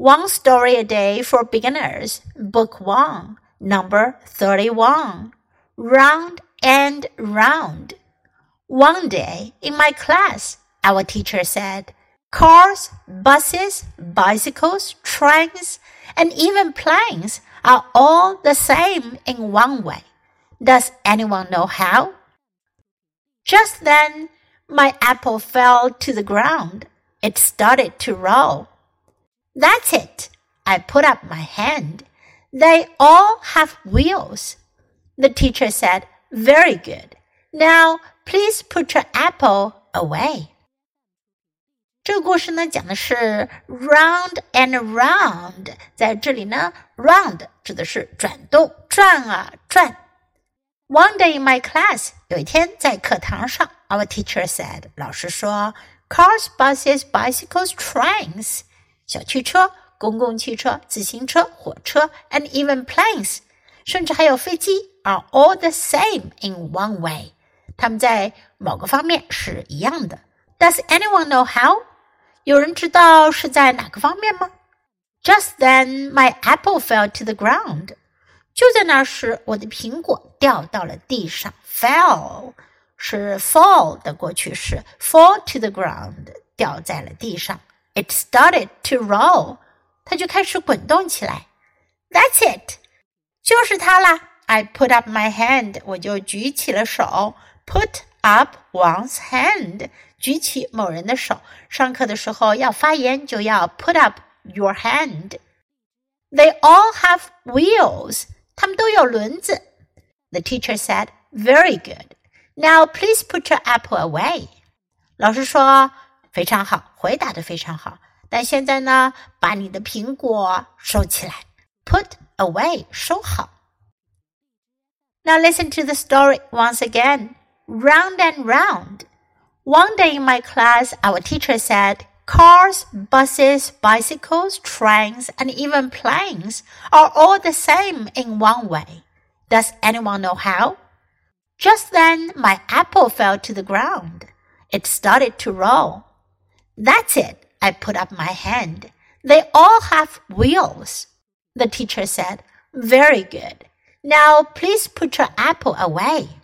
One Story a Day for Beginners, Book 1, Number 31. Round and Round. One day in my class, our teacher said, Cars, buses, bicycles, trains, and even planes are all the same in one way. Does anyone know how? Just then, my apple fell to the ground. It started to roll. That's it. I put up my hand. They all have wheels. The teacher said, Very good. Now, please put your apple away. 这个故事呢，讲的是 round and round。在这里呢，round 指的是转动、转啊转。One day in my class，有一天在课堂上，our teacher said，老师说，cars, buses, bicycles, trains， 小汽车、公共汽车、自行车、火车，and even planes，甚至还有飞机，are all the same in one way。它们在某个方面是一样的。Does anyone know how？有人知道是在哪个方面吗？Just then, my apple fell to the ground. 就在那时，我的苹果掉到了地上。Fell 是 fall 的过去式，fall to the ground 掉在了地上。 It started to roll，它就开始滚动起来。That's it，就是它啦。I put up my hand，我就举起了手。Put up one's hand，举起某人的手。上课的时候要发言，就要 put up your hand。They all have wheels，他们都有轮子。The teacher said, "Very good. Now please put your apple away." 老师说 非常好，回答的非常好。但现在呢，把你的苹果收起来，put away，收好。Now listen to the story once again round and round. One day in my class, our teacher said, Cars, buses, bicycles, trains, and even planes are all the same in one way. Does anyone know how? Just then, my apple fell to the ground. It started to roll. That's it. I put up my hand. They all have wheels. The teacher said, Very good. Now please put your apple away.